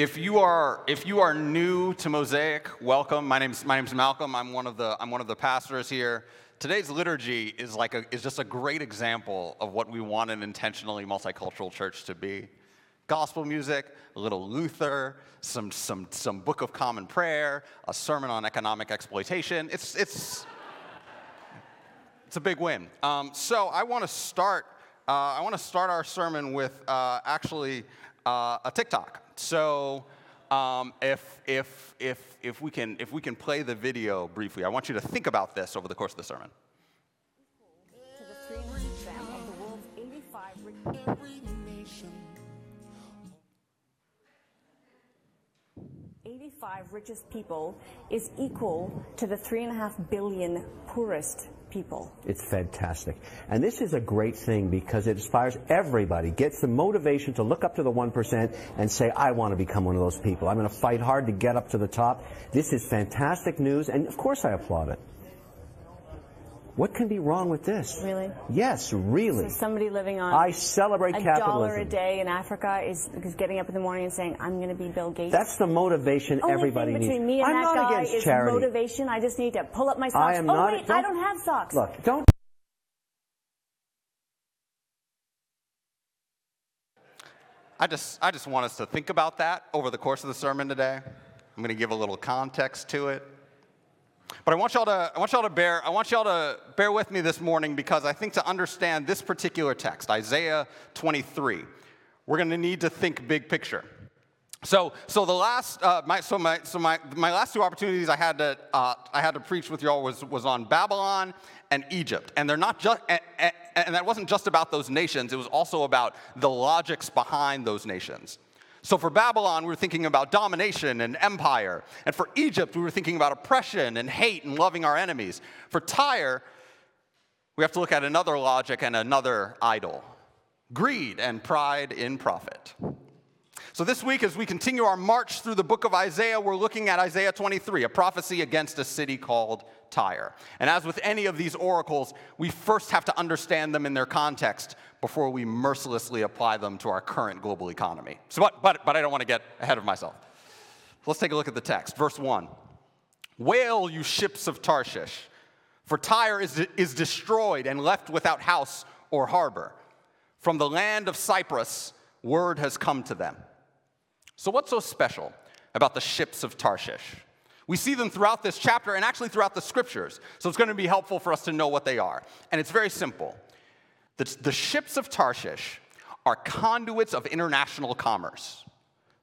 If you are if you are new to Mosaic, welcome. My name's my name's Malcolm. I'm one of the I'm one of the pastors here. Today's liturgy is like a, is just a great example of what we want an intentionally multicultural church to be. Gospel music, a little Luther, some some some Book of Common Prayer, a sermon on economic exploitation. It's it's it's a big win. Um, so I want to start. Uh, I want to start our sermon with uh, actually uh, a TikTok. So um, if, if, if, if, we can, if we can play the video briefly, I want you to think about this over the course of the sermon. to the 300% of the world's 85 rich- 85 richest people is equal to the 3.5 billion poorest people. It's fantastic. And this is a great thing because it inspires everybody, gets the motivation to look up to the 1% and say, I want to become one of those people. I'm going to fight hard to get up to the top. This is fantastic news, and of course I applaud it. What can be wrong with this? Really? Yes, really. So somebody living on I celebrate a capitalism. dollar a day in Africa is, is getting up in the morning and saying, I'm going to be Bill Gates. That's the motivation Only everybody thing needs. between me and I'm that not guy against is charity. motivation. I just need to pull up my socks. I am oh not. wait, I don't have socks. Look, don't I just, I just want us to think about that over the course of the sermon today. I'm going to give a little context to it. But I want y'all to, I want y'all to bear, I want y'all to bear with me this morning because I think to understand this particular text, Isaiah 23, we're going to need to think big picture. So, so the last, uh, my, so my, so my, my last two opportunities I had to, uh, I had to preach with y'all was, was on Babylon and Egypt, and they're not just, and, and, and that wasn't just about those nations. It was also about the logics behind those nations. So for Babylon, we were thinking about domination and empire, and for Egypt, we were thinking about oppression and hate and loving our enemies. For Tyre, we have to look at another logic and another idol greed and pride in profit. So, this week, as we continue our march through the book of Isaiah, we're looking at Isaiah 23, a prophecy against a city called Tyre. And as with any of these oracles, we first have to understand them in their context before we mercilessly apply them to our current global economy. So, but, but, but I don't want to get ahead of myself. Let's take a look at the text. Verse 1 Wail, you ships of Tarshish, for Tyre is, is destroyed and left without house or harbor. From the land of Cyprus, word has come to them. So, what's so special about the ships of Tarshish? We see them throughout this chapter and actually throughout the scriptures. So, it's going to be helpful for us to know what they are. And it's very simple the, the ships of Tarshish are conduits of international commerce.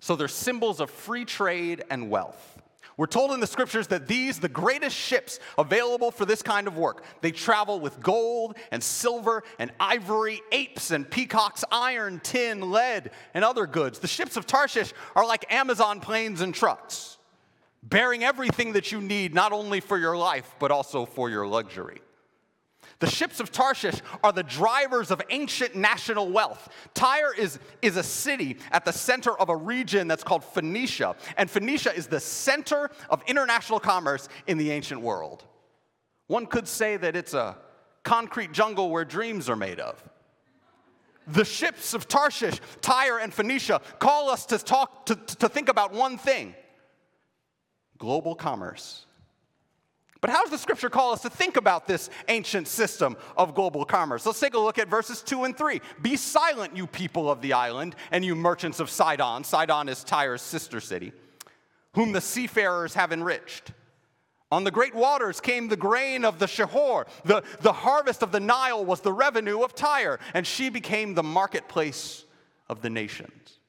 So, they're symbols of free trade and wealth. We're told in the scriptures that these, the greatest ships available for this kind of work, they travel with gold and silver and ivory, apes and peacocks, iron, tin, lead, and other goods. The ships of Tarshish are like Amazon planes and trucks, bearing everything that you need, not only for your life, but also for your luxury. The ships of Tarshish are the drivers of ancient national wealth. Tyre is, is a city at the center of a region that's called Phoenicia, and Phoenicia is the center of international commerce in the ancient world. One could say that it's a concrete jungle where dreams are made of. The ships of Tarshish, Tyre, and Phoenicia call us to talk to, to think about one thing global commerce. But how does the scripture call us to think about this ancient system of global commerce? Let's take a look at verses 2 and 3. Be silent, you people of the island, and you merchants of Sidon. Sidon is Tyre's sister city, whom the seafarers have enriched. On the great waters came the grain of the Shihor. The, the harvest of the Nile was the revenue of Tyre, and she became the marketplace of the nations.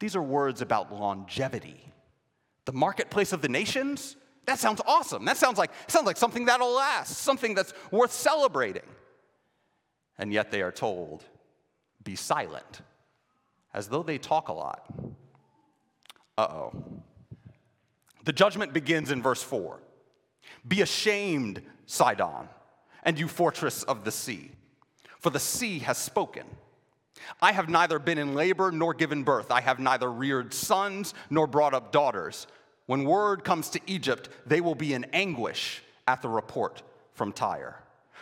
These are words about longevity. The marketplace of the nations? That sounds awesome. That sounds like, sounds like something that'll last, something that's worth celebrating. And yet they are told, be silent, as though they talk a lot. Uh oh. The judgment begins in verse 4. Be ashamed, Sidon, and you fortress of the sea, for the sea has spoken. I have neither been in labor nor given birth. I have neither reared sons nor brought up daughters. When word comes to Egypt, they will be in anguish at the report from Tyre.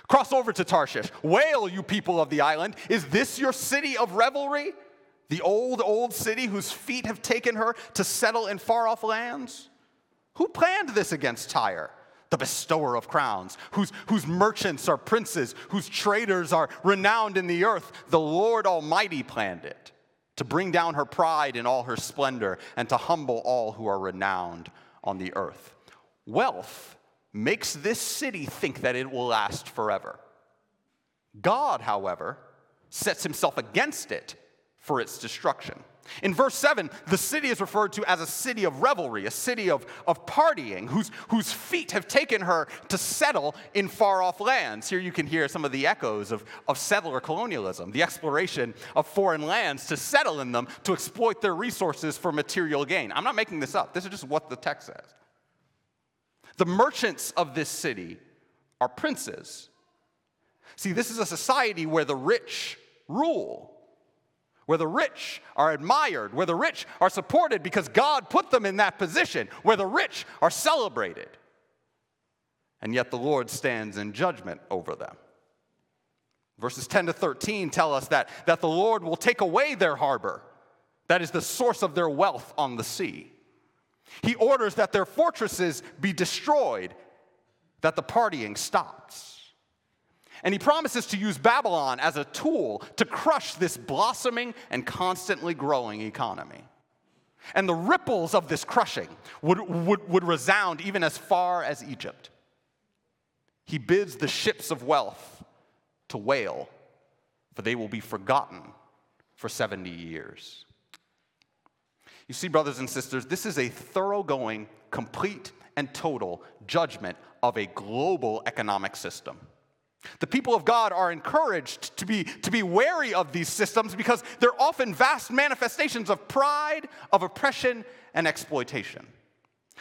Cross over to Tarshish. Wail, you people of the island. Is this your city of revelry? The old, old city whose feet have taken her to settle in far off lands? Who planned this against Tyre? The bestower of crowns, whose, whose merchants are princes, whose traders are renowned in the earth. The Lord Almighty planned it to bring down her pride in all her splendor and to humble all who are renowned on the earth. Wealth makes this city think that it will last forever. God, however, sets himself against it for its destruction. In verse 7, the city is referred to as a city of revelry, a city of, of partying, whose, whose feet have taken her to settle in far off lands. Here you can hear some of the echoes of, of settler colonialism, the exploration of foreign lands to settle in them to exploit their resources for material gain. I'm not making this up, this is just what the text says. The merchants of this city are princes. See, this is a society where the rich rule where the rich are admired, where the rich are supported because God put them in that position, where the rich are celebrated. And yet the Lord stands in judgment over them. Verses 10 to 13 tell us that, that the Lord will take away their harbor, that is the source of their wealth on the sea. He orders that their fortresses be destroyed, that the partying stops. And he promises to use Babylon as a tool to crush this blossoming and constantly growing economy. And the ripples of this crushing would, would, would resound even as far as Egypt. He bids the ships of wealth to wail, for they will be forgotten for 70 years. You see, brothers and sisters, this is a thoroughgoing, complete, and total judgment of a global economic system. The people of God are encouraged to be, to be wary of these systems because they're often vast manifestations of pride, of oppression, and exploitation.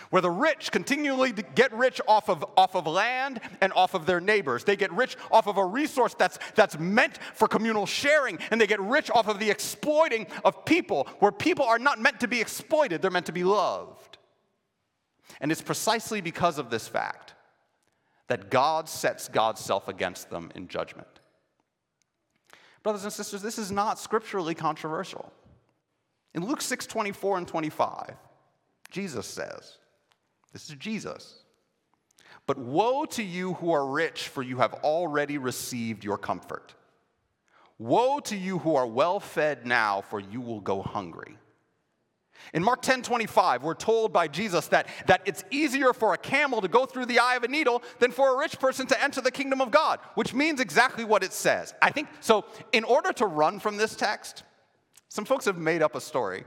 Where the rich continually get rich off of, off of land and off of their neighbors. They get rich off of a resource that's, that's meant for communal sharing, and they get rich off of the exploiting of people, where people are not meant to be exploited, they're meant to be loved. And it's precisely because of this fact that God sets God's self against them in judgment. Brothers and sisters, this is not scripturally controversial. In Luke 6 24 and 25, Jesus says, This is Jesus. But woe to you who are rich, for you have already received your comfort. Woe to you who are well fed now, for you will go hungry. In Mark 10 25, we're told by Jesus that, that it's easier for a camel to go through the eye of a needle than for a rich person to enter the kingdom of God, which means exactly what it says. I think so. In order to run from this text, some folks have made up a story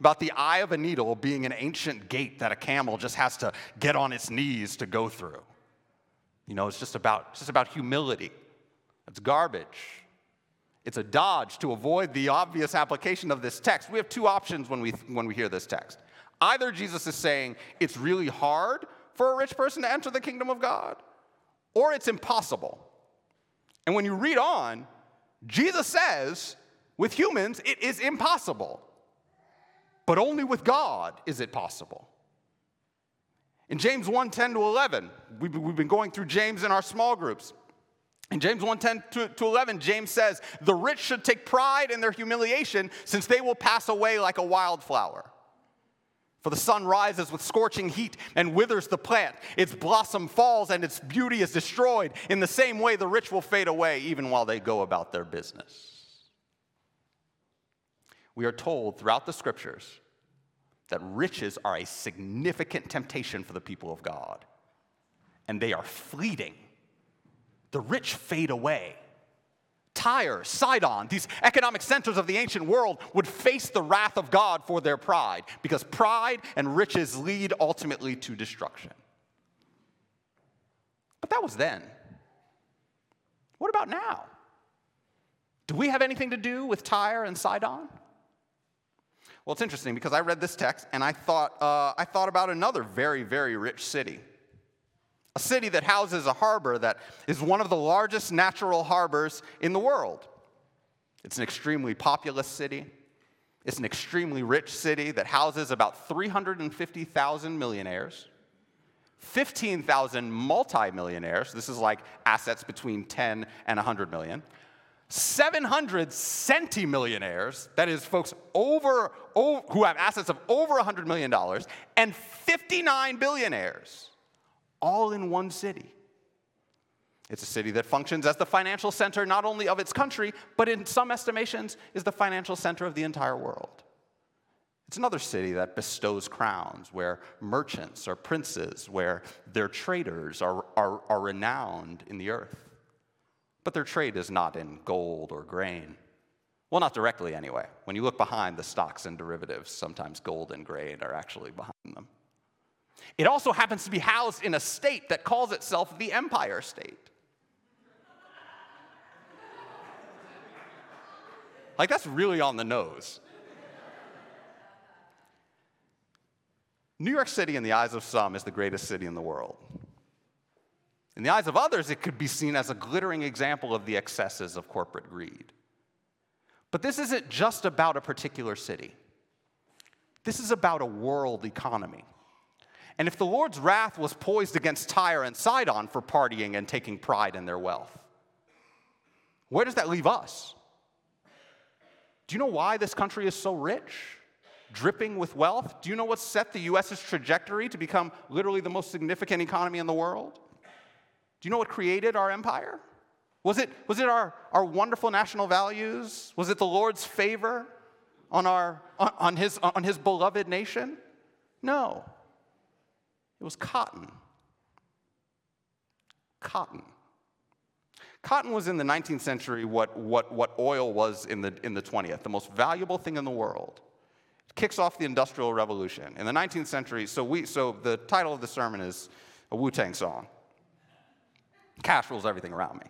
about the eye of a needle being an ancient gate that a camel just has to get on its knees to go through. You know, it's just about, it's just about humility. It's garbage. It's a dodge to avoid the obvious application of this text. We have two options when we, when we hear this text. Either Jesus is saying it's really hard for a rich person to enter the kingdom of God, or it's impossible. And when you read on, Jesus says, with humans, it is impossible. But only with God is it possible. In James 1 10 to 11, we've been going through James in our small groups. In James 1 10 to 11, James says, The rich should take pride in their humiliation, since they will pass away like a wildflower. For the sun rises with scorching heat and withers the plant. Its blossom falls and its beauty is destroyed. In the same way, the rich will fade away even while they go about their business. We are told throughout the scriptures that riches are a significant temptation for the people of God, and they are fleeting the rich fade away. Tyre, Sidon, these economic centers of the ancient world would face the wrath of God for their pride because pride and riches lead ultimately to destruction. But that was then. What about now? Do we have anything to do with Tyre and Sidon? Well, it's interesting because I read this text and I thought, uh, I thought about another very, very rich city a city that houses a harbor that is one of the largest natural harbors in the world. It's an extremely populous city. It's an extremely rich city that houses about 350,000 millionaires, 15,000 multimillionaires. This is like assets between 10 and 100 million. 700 centimillionaires, that is, folks over, over, who have assets of over $100 million, and 59 billionaires, all in one city. It's a city that functions as the financial center not only of its country, but in some estimations is the financial center of the entire world. It's another city that bestows crowns, where merchants are princes, where their traders are, are, are renowned in the earth. But their trade is not in gold or grain. Well, not directly anyway. When you look behind the stocks and derivatives, sometimes gold and grain are actually behind them. It also happens to be housed in a state that calls itself the Empire State. Like, that's really on the nose. New York City, in the eyes of some, is the greatest city in the world. In the eyes of others, it could be seen as a glittering example of the excesses of corporate greed. But this isn't just about a particular city, this is about a world economy. And if the Lord's wrath was poised against Tyre and Sidon for partying and taking pride in their wealth, where does that leave us? Do you know why this country is so rich? dripping with wealth. Do you know what set the US's trajectory to become literally the most significant economy in the world? Do you know what created our empire? Was it, was it our, our wonderful national values? Was it the Lord's favor on, our, on, on, his, on his beloved nation? No. It was cotton. Cotton. Cotton was in the 19th century what, what, what oil was in the, in the 20th, the most valuable thing in the world kicks off the Industrial Revolution. In the 19th century, so, we, so the title of the sermon is a Wu Tang song Cash rules everything around me.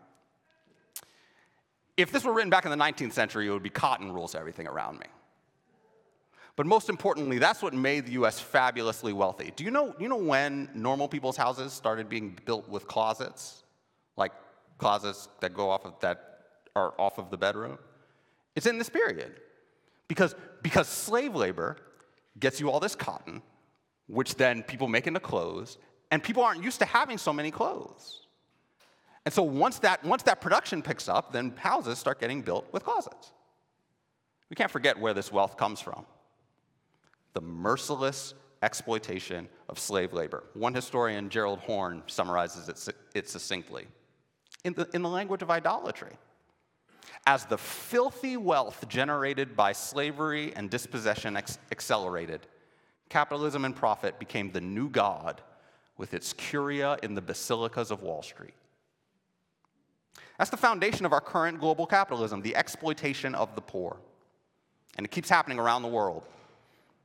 If this were written back in the 19th century, it would be cotton rules everything around me. But most importantly, that's what made the US fabulously wealthy. Do you know, you know when normal people's houses started being built with closets? Like closets that go off of that are off of the bedroom? It's in this period. Because, because slave labor gets you all this cotton, which then people make into clothes, and people aren't used to having so many clothes. And so once that, once that production picks up, then houses start getting built with closets. We can't forget where this wealth comes from the merciless exploitation of slave labor. One historian, Gerald Horne, summarizes it, it succinctly in the, in the language of idolatry as the filthy wealth generated by slavery and dispossession ex- accelerated, capitalism and profit became the new God with its curia in the basilicas of Wall Street. That's the foundation of our current global capitalism, the exploitation of the poor. And it keeps happening around the world.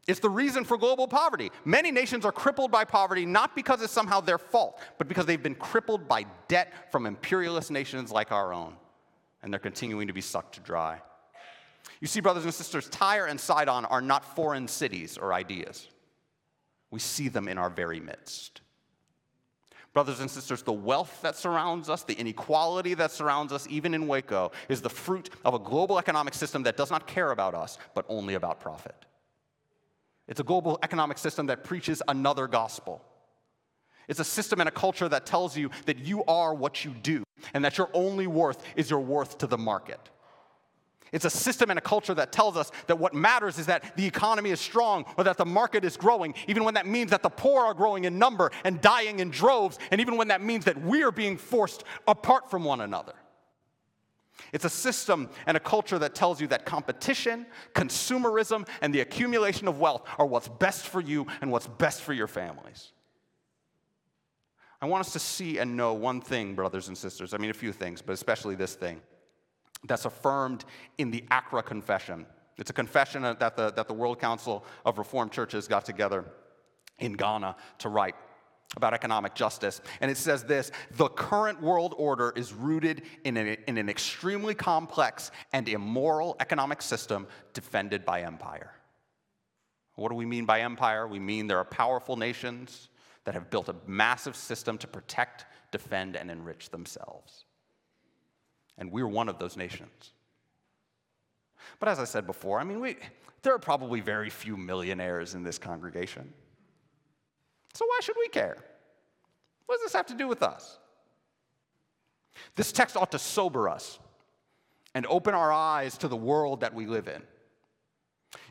It's the reason for global poverty. Many nations are crippled by poverty not because it's somehow their fault, but because they've been crippled by debt from imperialist nations like our own and they're continuing to be sucked dry. You see, brothers and sisters, Tyre and Sidon are not foreign cities or ideas. We see them in our very midst. Brothers and sisters, the wealth that surrounds us, the inequality that surrounds us, even in Waco, is the fruit of a global economic system that does not care about us, but only about profit. It's a global economic system that preaches another gospel. It's a system and a culture that tells you that you are what you do and that your only worth is your worth to the market. It's a system and a culture that tells us that what matters is that the economy is strong or that the market is growing, even when that means that the poor are growing in number and dying in droves, and even when that means that we are being forced apart from one another. It's a system and a culture that tells you that competition, consumerism, and the accumulation of wealth are what's best for you and what's best for your families. I want us to see and know one thing, brothers and sisters. I mean, a few things, but especially this thing that's affirmed in the Accra Confession. It's a confession that the, that the World Council of Reformed Churches got together in Ghana to write about economic justice. And it says this the current world order is rooted in, in an extremely complex and immoral economic system defended by empire. What do we mean by empire? We mean there are powerful nations that have built a massive system to protect, defend, and enrich themselves. And we're one of those nations. But as I said before, I mean, we, there are probably very few millionaires in this congregation. So why should we care? What does this have to do with us? This text ought to sober us and open our eyes to the world that we live in.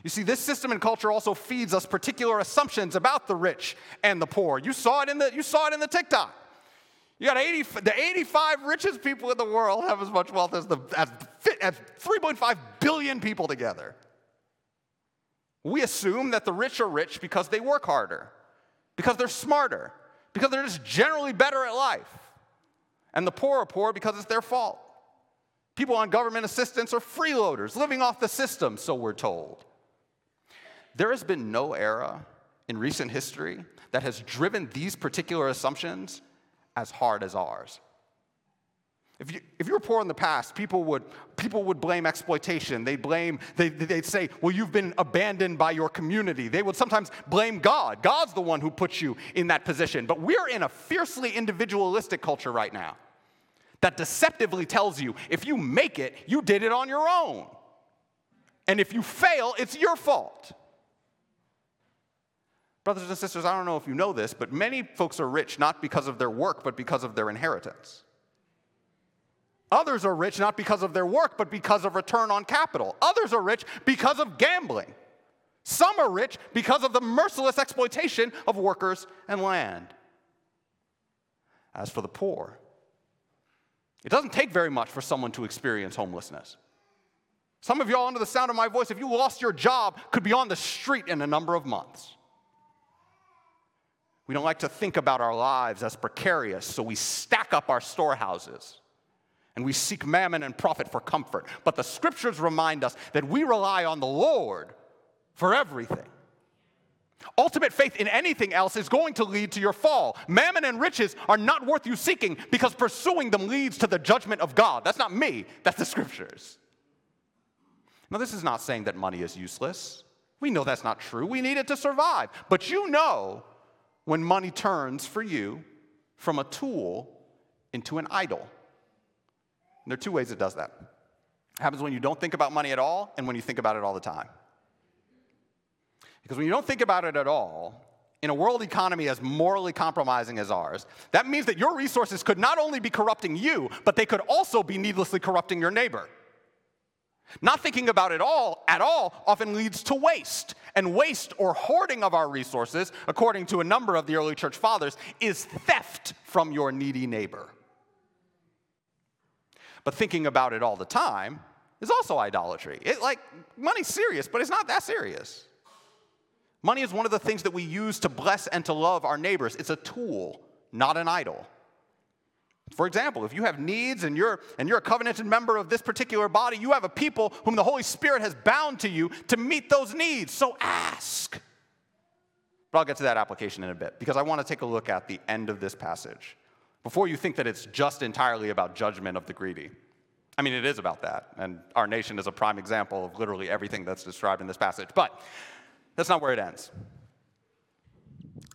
You see, this system and culture also feeds us particular assumptions about the rich and the poor. You saw it in the, you saw it in the TikTok. You got 80, the 85 richest people in the world have as much wealth as, the, as, as 3.5 billion people together. We assume that the rich are rich because they work harder, because they're smarter, because they're just generally better at life. And the poor are poor because it's their fault. People on government assistance are freeloaders, living off the system, so we're told. There has been no era in recent history that has driven these particular assumptions as hard as ours. If you, if you were poor in the past, people would, people would blame exploitation. They'd blame, they, they'd say, well, you've been abandoned by your community. They would sometimes blame God. God's the one who puts you in that position. But we're in a fiercely individualistic culture right now that deceptively tells you if you make it, you did it on your own. And if you fail, it's your fault. Brothers and sisters, I don't know if you know this, but many folks are rich not because of their work, but because of their inheritance. Others are rich not because of their work, but because of return on capital. Others are rich because of gambling. Some are rich because of the merciless exploitation of workers and land. As for the poor, it doesn't take very much for someone to experience homelessness. Some of y'all, under the sound of my voice, if you lost your job, could be on the street in a number of months. We don't like to think about our lives as precarious, so we stack up our storehouses and we seek mammon and profit for comfort. But the scriptures remind us that we rely on the Lord for everything. Ultimate faith in anything else is going to lead to your fall. Mammon and riches are not worth you seeking because pursuing them leads to the judgment of God. That's not me, that's the scriptures. Now, this is not saying that money is useless. We know that's not true. We need it to survive. But you know when money turns for you from a tool into an idol. And there are two ways it does that. It happens when you don't think about money at all and when you think about it all the time. Because when you don't think about it at all, in a world economy as morally compromising as ours, that means that your resources could not only be corrupting you, but they could also be needlessly corrupting your neighbor. Not thinking about it all at all often leads to waste. And waste or hoarding of our resources, according to a number of the early church fathers, is theft from your needy neighbor. But thinking about it all the time is also idolatry. It, like, money's serious, but it's not that serious. Money is one of the things that we use to bless and to love our neighbors. It's a tool, not an idol. For example, if you have needs and you're, and you're a covenanted member of this particular body, you have a people whom the Holy Spirit has bound to you to meet those needs. So ask. But I'll get to that application in a bit because I want to take a look at the end of this passage before you think that it's just entirely about judgment of the greedy. I mean, it is about that, and our nation is a prime example of literally everything that's described in this passage. But that's not where it ends.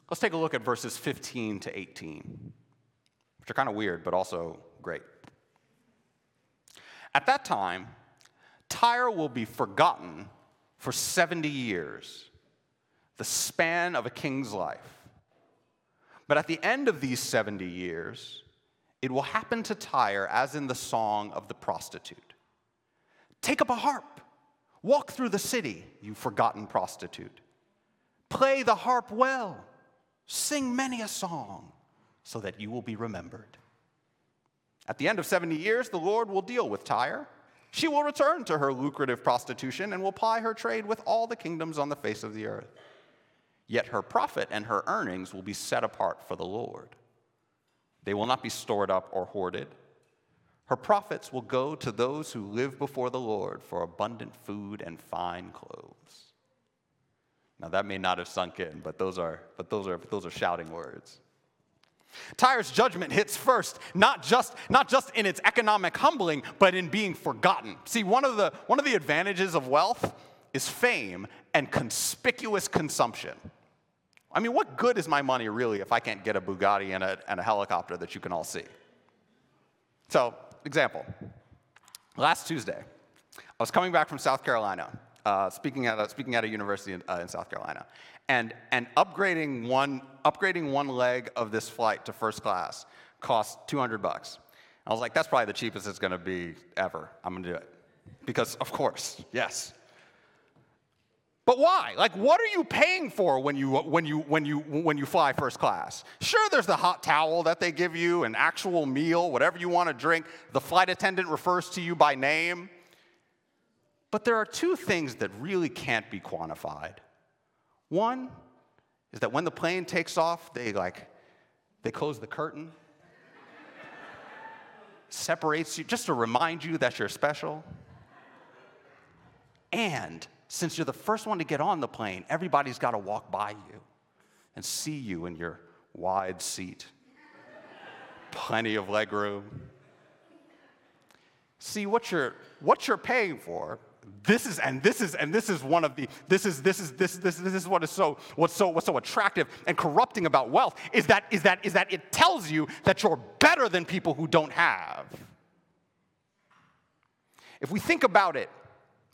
Let's take a look at verses 15 to 18 which are kind of weird, but also great. At that time, Tyre will be forgotten for 70 years, the span of a king's life. But at the end of these 70 years, it will happen to Tyre as in the song of the prostitute Take up a harp, walk through the city, you forgotten prostitute. Play the harp well, sing many a song so that you will be remembered. At the end of 70 years, the Lord will deal with Tyre. She will return to her lucrative prostitution and will ply her trade with all the kingdoms on the face of the earth. Yet her profit and her earnings will be set apart for the Lord. They will not be stored up or hoarded. Her profits will go to those who live before the Lord for abundant food and fine clothes. Now that may not have sunk in, but those are, but those are, those are shouting words. Tyre's judgment hits first, not just, not just in its economic humbling, but in being forgotten. See, one of, the, one of the advantages of wealth is fame and conspicuous consumption. I mean, what good is my money really if I can't get a Bugatti and a, and a helicopter that you can all see? So, example. Last Tuesday, I was coming back from South Carolina, uh, speaking, at a, speaking at a university in, uh, in South Carolina and, and upgrading, one, upgrading one leg of this flight to first class cost 200 bucks. I was like, that's probably the cheapest it's gonna be ever. I'm gonna do it. Because, of course, yes. But why? Like, what are you paying for when you, when, you, when, you, when you fly first class? Sure, there's the hot towel that they give you, an actual meal, whatever you want to drink. The flight attendant refers to you by name. But there are two things that really can't be quantified. One is that when the plane takes off, they like, they close the curtain, separates you just to remind you that you're special. And since you're the first one to get on the plane, everybody's got to walk by you and see you in your wide seat. Plenty of leg room. See what you're what you're paying for. This is and this is and this is one of the this is this is this this this is what is so what's so what's so attractive and corrupting about wealth is that is that is that it tells you that you're better than people who don't have. If we think about it,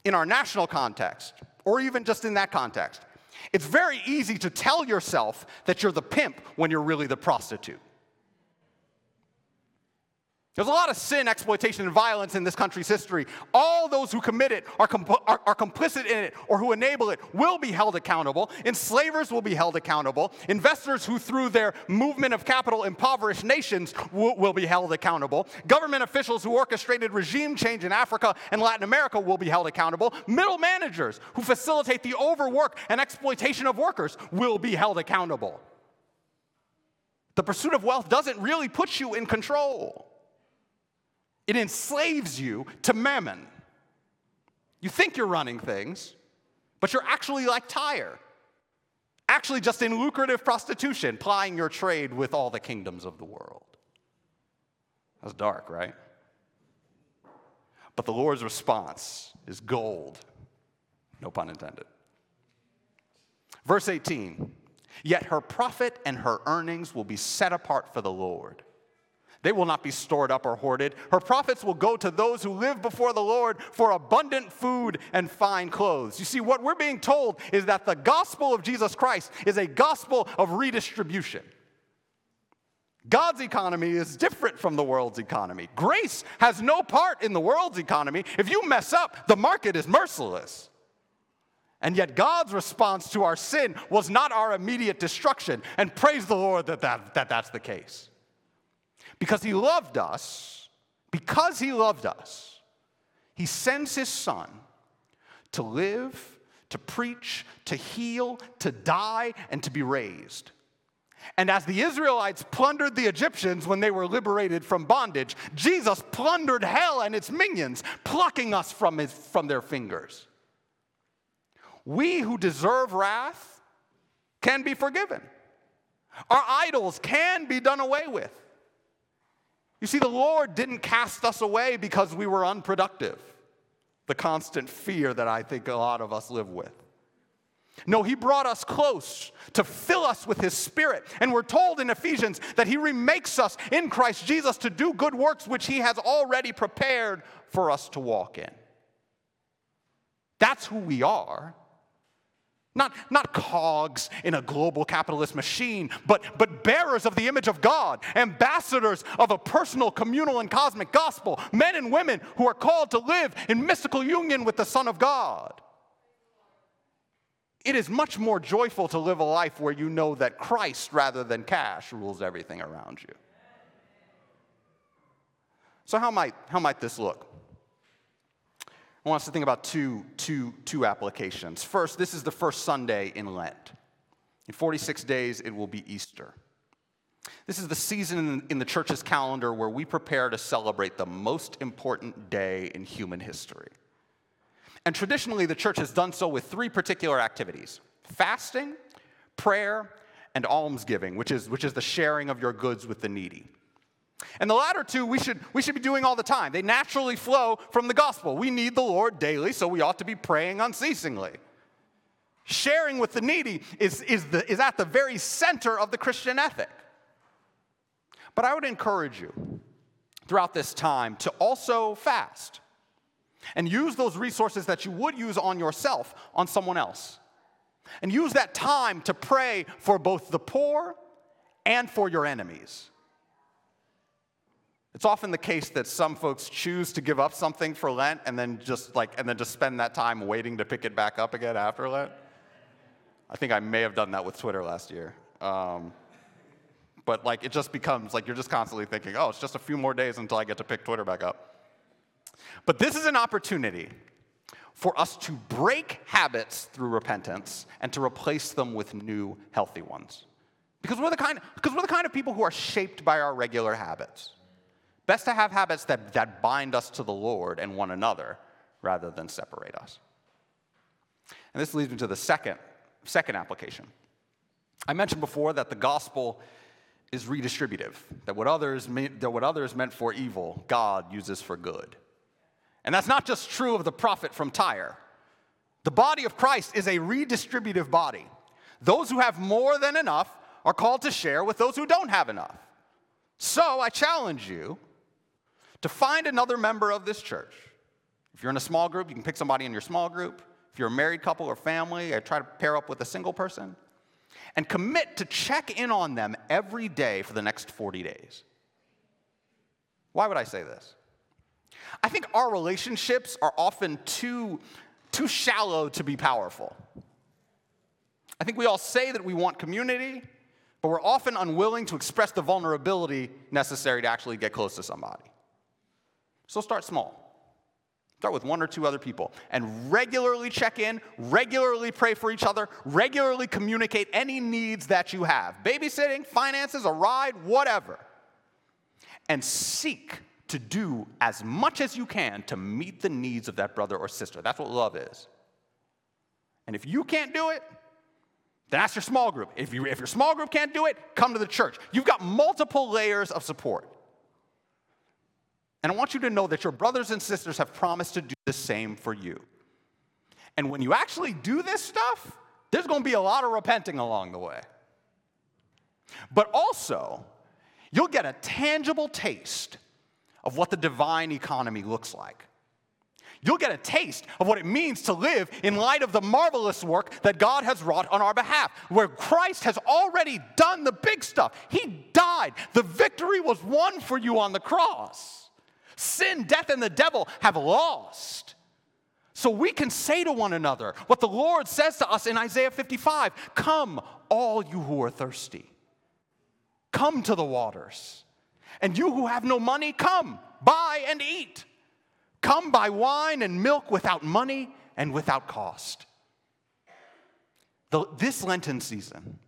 in our national context, or even just in that context, it's very easy to tell yourself that you're the pimp when you're really the prostitute. There's a lot of sin, exploitation, and violence in this country's history. All those who commit it are, comp- are, are, complicit in it or who enable it will be held accountable. Enslavers will be held accountable. Investors who, through their movement of capital, impoverish nations will, will be held accountable. Government officials who orchestrated regime change in Africa and Latin America will be held accountable. Middle managers who facilitate the overwork and exploitation of workers will be held accountable. The pursuit of wealth doesn't really put you in control. It enslaves you to mammon. You think you're running things, but you're actually like Tyre, actually just in lucrative prostitution, plying your trade with all the kingdoms of the world. That's dark, right? But the Lord's response is gold. No pun intended. Verse 18 Yet her profit and her earnings will be set apart for the Lord. They will not be stored up or hoarded. Her profits will go to those who live before the Lord for abundant food and fine clothes. You see, what we're being told is that the gospel of Jesus Christ is a gospel of redistribution. God's economy is different from the world's economy. Grace has no part in the world's economy. If you mess up, the market is merciless. And yet, God's response to our sin was not our immediate destruction. And praise the Lord that, that, that that's the case. Because he loved us, because he loved us, he sends his son to live, to preach, to heal, to die, and to be raised. And as the Israelites plundered the Egyptians when they were liberated from bondage, Jesus plundered hell and its minions, plucking us from, his, from their fingers. We who deserve wrath can be forgiven. Our idols can be done away with. You see, the Lord didn't cast us away because we were unproductive, the constant fear that I think a lot of us live with. No, He brought us close to fill us with His Spirit. And we're told in Ephesians that He remakes us in Christ Jesus to do good works which He has already prepared for us to walk in. That's who we are. Not, not cogs in a global capitalist machine, but, but bearers of the image of God, ambassadors of a personal, communal, and cosmic gospel, men and women who are called to live in mystical union with the Son of God. It is much more joyful to live a life where you know that Christ, rather than cash, rules everything around you. So, how might, how might this look? I want us to think about two, two, two applications. First, this is the first Sunday in Lent. In 46 days, it will be Easter. This is the season in the church's calendar where we prepare to celebrate the most important day in human history. And traditionally, the church has done so with three particular activities fasting, prayer, and almsgiving, which is, which is the sharing of your goods with the needy. And the latter two we should, we should be doing all the time. They naturally flow from the gospel. We need the Lord daily, so we ought to be praying unceasingly. Sharing with the needy is, is, the, is at the very center of the Christian ethic. But I would encourage you throughout this time to also fast and use those resources that you would use on yourself on someone else. And use that time to pray for both the poor and for your enemies. It's often the case that some folks choose to give up something for Lent and then just like and then just spend that time waiting to pick it back up again after Lent. I think I may have done that with Twitter last year. Um, but like it just becomes like you're just constantly thinking, oh, it's just a few more days until I get to pick Twitter back up. But this is an opportunity for us to break habits through repentance and to replace them with new healthy ones. Because we're the kind, because we're the kind of people who are shaped by our regular habits. Best to have habits that, that bind us to the Lord and one another rather than separate us. And this leads me to the second, second application. I mentioned before that the gospel is redistributive, that what others, that what others meant for evil, God uses for good. And that's not just true of the profit from Tyre. The body of Christ is a redistributive body. Those who have more than enough are called to share with those who don't have enough. So I challenge you to find another member of this church. If you're in a small group, you can pick somebody in your small group. If you're a married couple or family, I try to pair up with a single person and commit to check in on them every day for the next 40 days. Why would I say this? I think our relationships are often too, too shallow to be powerful. I think we all say that we want community, but we're often unwilling to express the vulnerability necessary to actually get close to somebody. So start small. Start with one or two other people and regularly check in, regularly pray for each other, regularly communicate any needs that you have babysitting, finances, a ride, whatever. And seek to do as much as you can to meet the needs of that brother or sister. That's what love is. And if you can't do it, then ask your small group. If, you, if your small group can't do it, come to the church. You've got multiple layers of support. And I want you to know that your brothers and sisters have promised to do the same for you. And when you actually do this stuff, there's to be a lot of repenting along the way. But also, you'll get a tangible taste of what the divine economy looks like. You'll get a taste of what it means to live in light of the marvelous work that God has wrought on our behalf, where Christ has already done the big stuff. He died, the victory was won for you on the cross. Sin, death, and the devil have lost. So we can say to one another what the Lord says to us in Isaiah 55 Come, all you who are thirsty, come to the waters. And you who have no money, come, buy and eat. Come buy wine and milk without money and without cost. The, this Lenten season,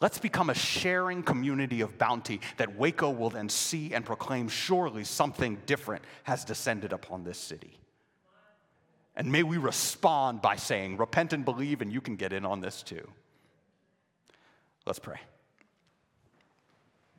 Let's become a sharing community of bounty that Waco will then see and proclaim surely something different has descended upon this city. And may we respond by saying, Repent and believe, and you can get in on this too. Let's pray.